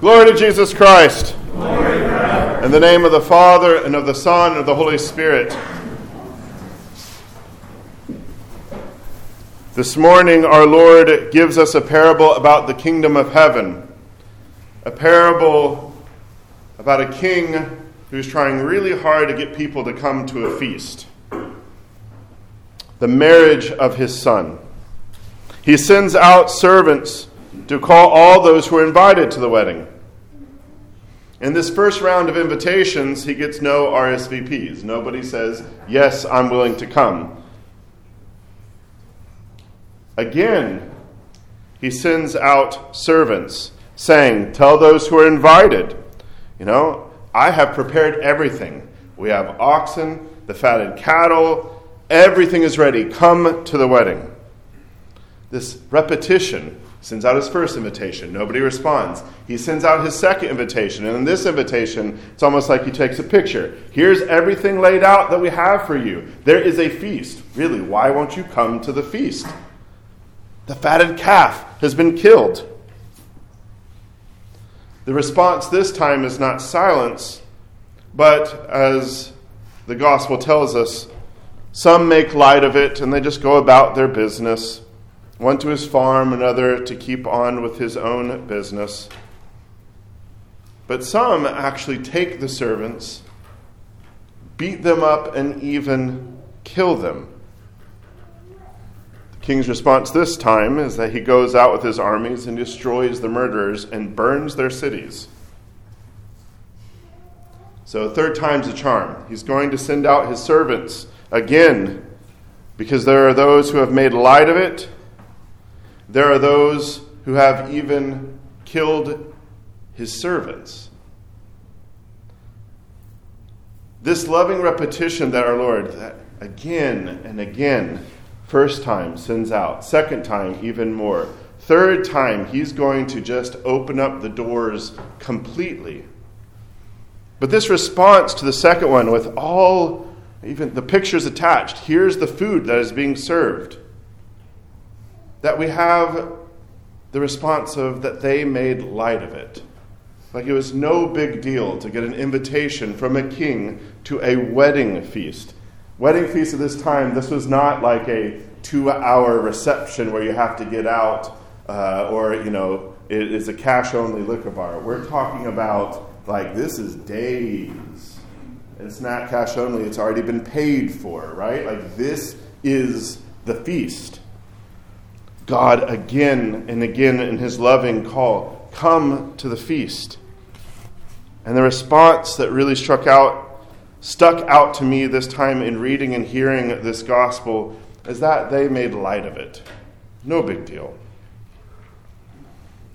Glory to Jesus Christ. In the name of the Father, and of the Son, and of the Holy Spirit. This morning, our Lord gives us a parable about the kingdom of heaven. A parable about a king who's trying really hard to get people to come to a feast. The marriage of his son. He sends out servants to call all those who are invited to the wedding. In this first round of invitations, he gets no RSVPs. Nobody says, Yes, I'm willing to come. Again, he sends out servants saying, Tell those who are invited, you know, I have prepared everything. We have oxen, the fatted cattle, everything is ready. Come to the wedding. This repetition sends out his first invitation. Nobody responds. He sends out his second invitation. And in this invitation, it's almost like he takes a picture. Here's everything laid out that we have for you. There is a feast. Really, why won't you come to the feast? The fatted calf has been killed. The response this time is not silence, but as the gospel tells us, some make light of it and they just go about their business one to his farm, another to keep on with his own business. But some actually take the servants, beat them up, and even kill them. The king's response this time is that he goes out with his armies and destroys the murderers and burns their cities. So, third time's a charm. He's going to send out his servants again because there are those who have made light of it there are those who have even killed his servants. This loving repetition that our Lord, that again and again, first time sends out, second time, even more. Third time, he's going to just open up the doors completely. But this response to the second one, with all, even the pictures attached, here's the food that is being served that we have the response of that they made light of it. Like it was no big deal to get an invitation from a king to a wedding feast. Wedding feast at this time, this was not like a two hour reception where you have to get out uh, or, you know, it is a cash only liquor bar. We're talking about like this is days. It's not cash only, it's already been paid for, right? Like this is the feast. God again and again in his loving call, come to the feast. And the response that really struck out, stuck out to me this time in reading and hearing this gospel is that they made light of it. No big deal.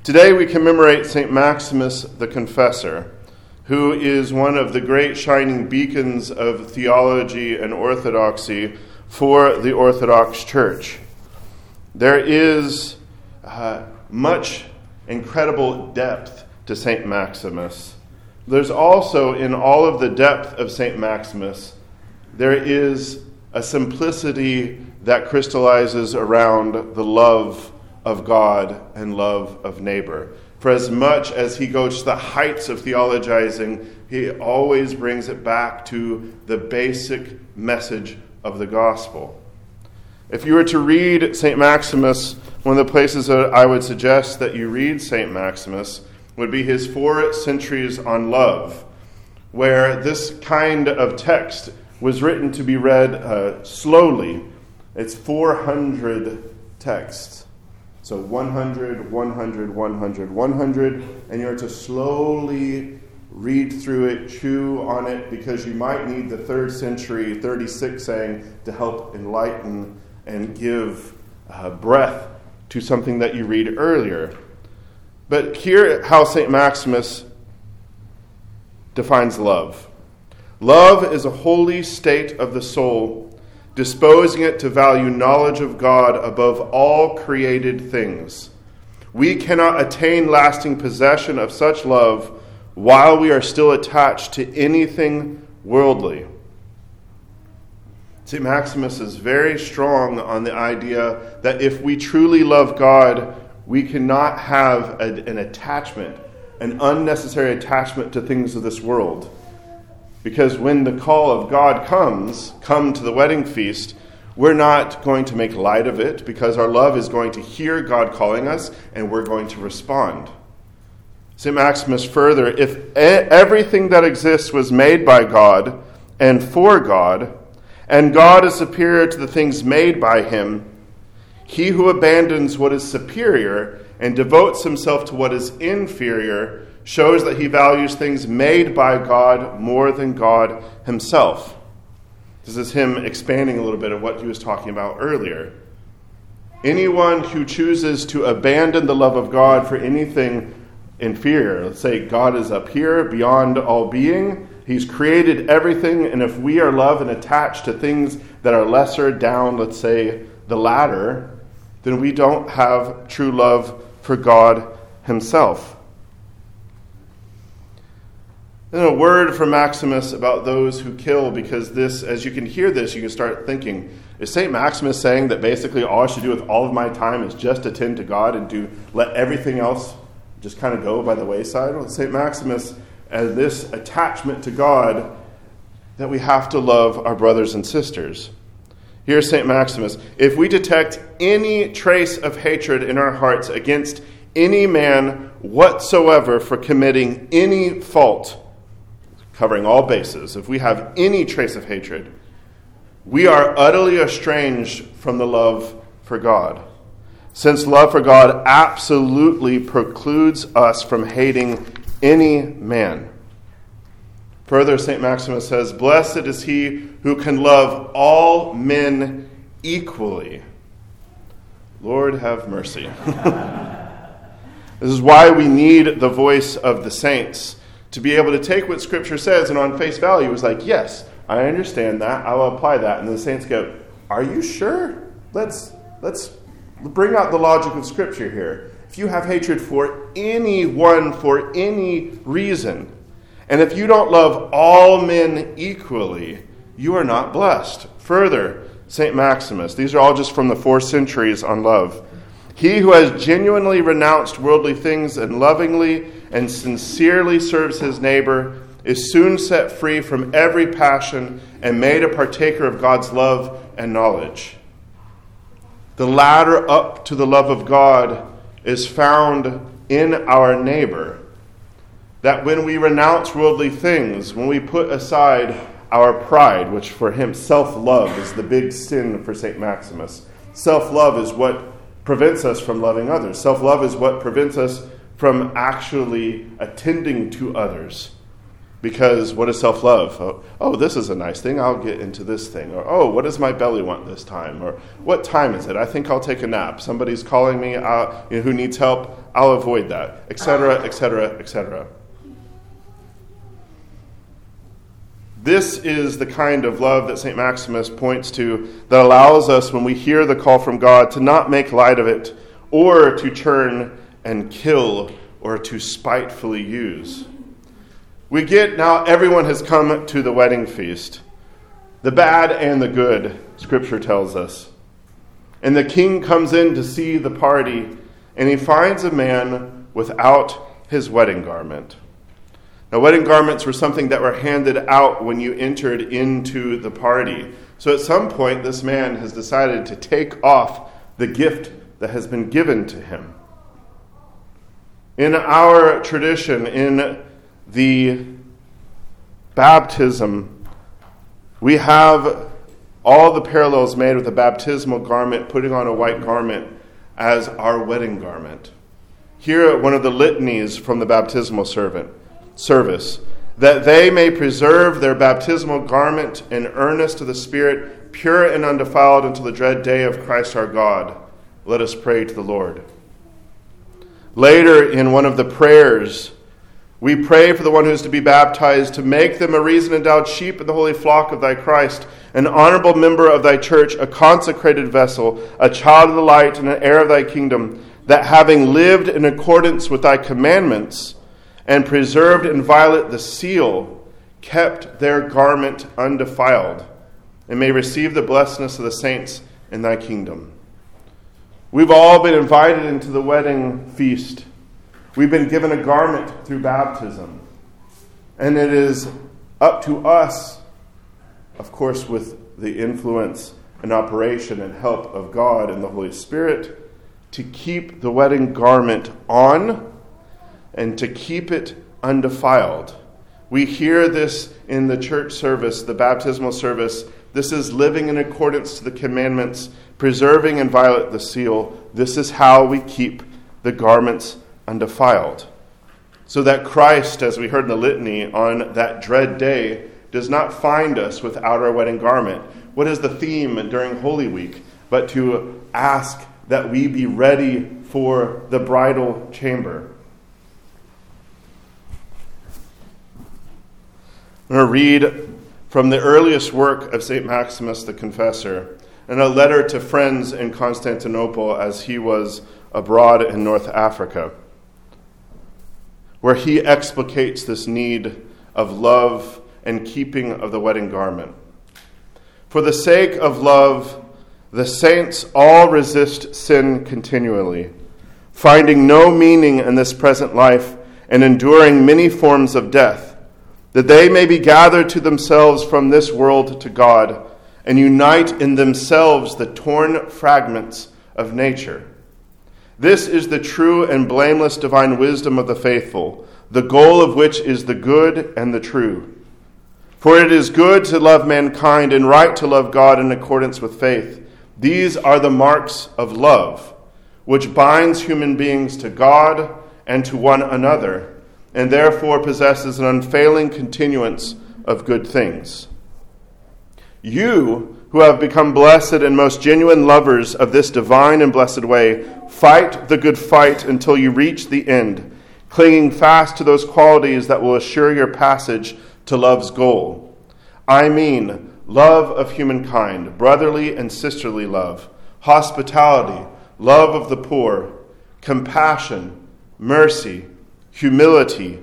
Today we commemorate St. Maximus the Confessor, who is one of the great shining beacons of theology and orthodoxy for the Orthodox Church. There is uh, much incredible depth to St. Maximus. There's also, in all of the depth of St. Maximus, there is a simplicity that crystallizes around the love of God and love of neighbor. For as much as he goes to the heights of theologizing, he always brings it back to the basic message of the gospel. If you were to read St. Maximus, one of the places that I would suggest that you read St. Maximus would be his Four Centuries on Love, where this kind of text was written to be read uh, slowly. It's 400 texts. So 100, 100, 100, 100, and you're to slowly read through it, chew on it, because you might need the third century 36 saying to help enlighten and give uh, breath to something that you read earlier. But here, how St. Maximus defines love love is a holy state of the soul, disposing it to value knowledge of God above all created things. We cannot attain lasting possession of such love while we are still attached to anything worldly. St. Maximus is very strong on the idea that if we truly love God, we cannot have a, an attachment an unnecessary attachment to things of this world. Because when the call of God comes, come to the wedding feast, we're not going to make light of it because our love is going to hear God calling us and we're going to respond. St. Maximus further if everything that exists was made by God and for God, and God is superior to the things made by him, he who abandons what is superior and devotes himself to what is inferior shows that he values things made by God more than God himself. This is him expanding a little bit of what he was talking about earlier. Anyone who chooses to abandon the love of God for anything inferior, let's say God is up here beyond all being, He's created everything, and if we are love and attached to things that are lesser down, let's say the ladder, then we don't have true love for God Himself. Then a word from Maximus about those who kill, because this, as you can hear this, you can start thinking, is St. Maximus saying that basically all I should do with all of my time is just attend to God and do let everything else just kind of go by the wayside? Well, St. Maximus and this attachment to God that we have to love our brothers and sisters. Here's St. Maximus If we detect any trace of hatred in our hearts against any man whatsoever for committing any fault, covering all bases, if we have any trace of hatred, we are utterly estranged from the love for God. Since love for God absolutely precludes us from hating any man. Further, St. Maximus says, Blessed is he who can love all men equally. Lord, have mercy. this is why we need the voice of the saints to be able to take what Scripture says and on face value is like, yes, I understand that. I will apply that. And the saints go, Are you sure? Let's let's bring out the logic of Scripture here if you have hatred for anyone for any reason, and if you don't love all men equally, you are not blessed. Further, St. Maximus, these are all just from the four centuries on love. He who has genuinely renounced worldly things and lovingly and sincerely serves his neighbor is soon set free from every passion and made a partaker of God's love and knowledge. The ladder up to the love of God is found in our neighbor. That when we renounce worldly things, when we put aside our pride, which for him, self love is the big sin for St. Maximus. Self love is what prevents us from loving others. Self love is what prevents us from actually attending to others. Because what is self love? Oh, oh, this is a nice thing. I'll get into this thing. Or, oh, what does my belly want this time? Or, what time is it? I think I'll take a nap. Somebody's calling me uh, you know, who needs help. I'll avoid that, etc., etc., etc. This is the kind of love that St. Maximus points to that allows us, when we hear the call from God, to not make light of it or to turn and kill or to spitefully use. We get now everyone has come to the wedding feast. The bad and the good, Scripture tells us. And the king comes in to see the party, and he finds a man without his wedding garment. Now, wedding garments were something that were handed out when you entered into the party. So at some point, this man has decided to take off the gift that has been given to him. In our tradition, in the baptism, we have all the parallels made with the baptismal garment, putting on a white garment as our wedding garment. Here, one of the litanies from the baptismal servant, service that they may preserve their baptismal garment in earnest of the Spirit, pure and undefiled until the dread day of Christ our God. Let us pray to the Lord. Later, in one of the prayers, we pray for the one who is to be baptized to make them a reason endowed sheep in the holy flock of thy Christ, an honorable member of thy church, a consecrated vessel, a child of the light, and an heir of thy kingdom, that having lived in accordance with thy commandments and preserved inviolate the seal, kept their garment undefiled, and may receive the blessedness of the saints in thy kingdom. We've all been invited into the wedding feast. We've been given a garment through baptism. And it is up to us, of course, with the influence and operation and help of God and the Holy Spirit, to keep the wedding garment on and to keep it undefiled. We hear this in the church service, the baptismal service. This is living in accordance to the commandments, preserving and violate the seal. This is how we keep the garments undefiled. So that Christ, as we heard in the litany, on that dread day, does not find us without our wedding garment. What is the theme during Holy Week? But to ask that we be ready for the bridal chamber. I'm going to read from the earliest work of St. Maximus the Confessor and a letter to friends in Constantinople as he was abroad in North Africa where he explicates this need of love and keeping of the wedding garment. For the sake of love, the saints all resist sin continually, finding no meaning in this present life and enduring many forms of death, that they may be gathered to themselves from this world to God and unite in themselves the torn fragments of nature this is the true and blameless divine wisdom of the faithful, the goal of which is the good and the true. For it is good to love mankind and right to love God in accordance with faith. These are the marks of love, which binds human beings to God and to one another, and therefore possesses an unfailing continuance of good things. You, who have become blessed and most genuine lovers of this divine and blessed way, fight the good fight until you reach the end, clinging fast to those qualities that will assure your passage to love's goal. I mean, love of humankind, brotherly and sisterly love, hospitality, love of the poor, compassion, mercy, humility,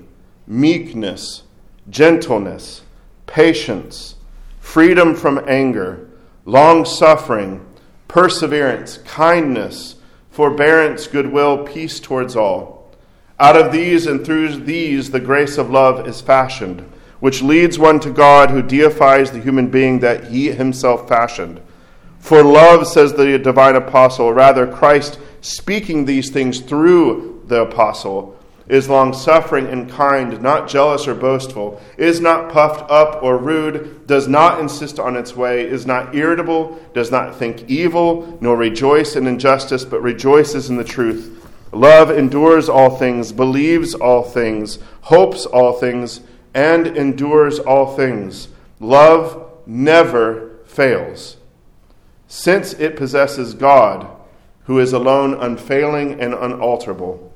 meekness, gentleness, patience, freedom from anger long suffering, perseverance, kindness, forbearance, goodwill, peace towards all. Out of these and through these the grace of love is fashioned, which leads one to God who deifies the human being that he himself fashioned. For love, says the divine apostle, rather Christ speaking these things through the apostle, is long suffering and kind, not jealous or boastful, is not puffed up or rude, does not insist on its way, is not irritable, does not think evil, nor rejoice in injustice, but rejoices in the truth. Love endures all things, believes all things, hopes all things, and endures all things. Love never fails, since it possesses God, who is alone unfailing and unalterable.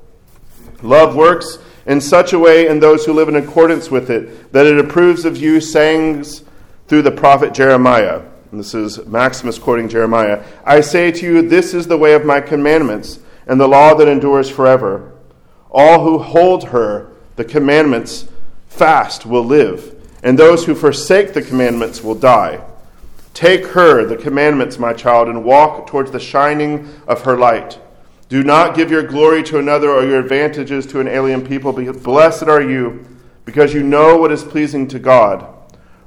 Love works in such a way in those who live in accordance with it that it approves of you sayings through the prophet Jeremiah. And this is Maximus quoting Jeremiah. I say to you, this is the way of my commandments and the law that endures forever. All who hold her, the commandments, fast will live, and those who forsake the commandments will die. Take her, the commandments, my child, and walk towards the shining of her light. Do not give your glory to another or your advantages to an alien people. Blessed are you, because you know what is pleasing to God.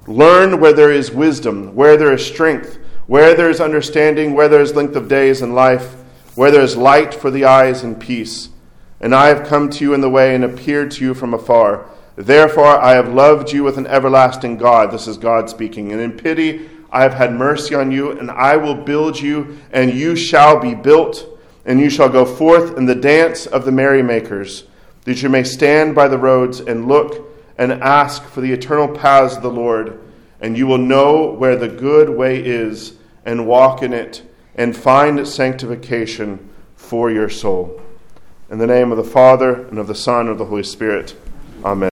Learn where there is wisdom, where there is strength, where there is understanding, where there is length of days and life, where there is light for the eyes and peace. And I have come to you in the way and appeared to you from afar. Therefore, I have loved you with an everlasting God. This is God speaking. And in pity, I have had mercy on you, and I will build you, and you shall be built and you shall go forth in the dance of the merrymakers, that you may stand by the roads and look and ask for the eternal paths of the Lord, and you will know where the good way is, and walk in it, and find sanctification for your soul. In the name of the Father, and of the Son, and of the Holy Spirit. Amen.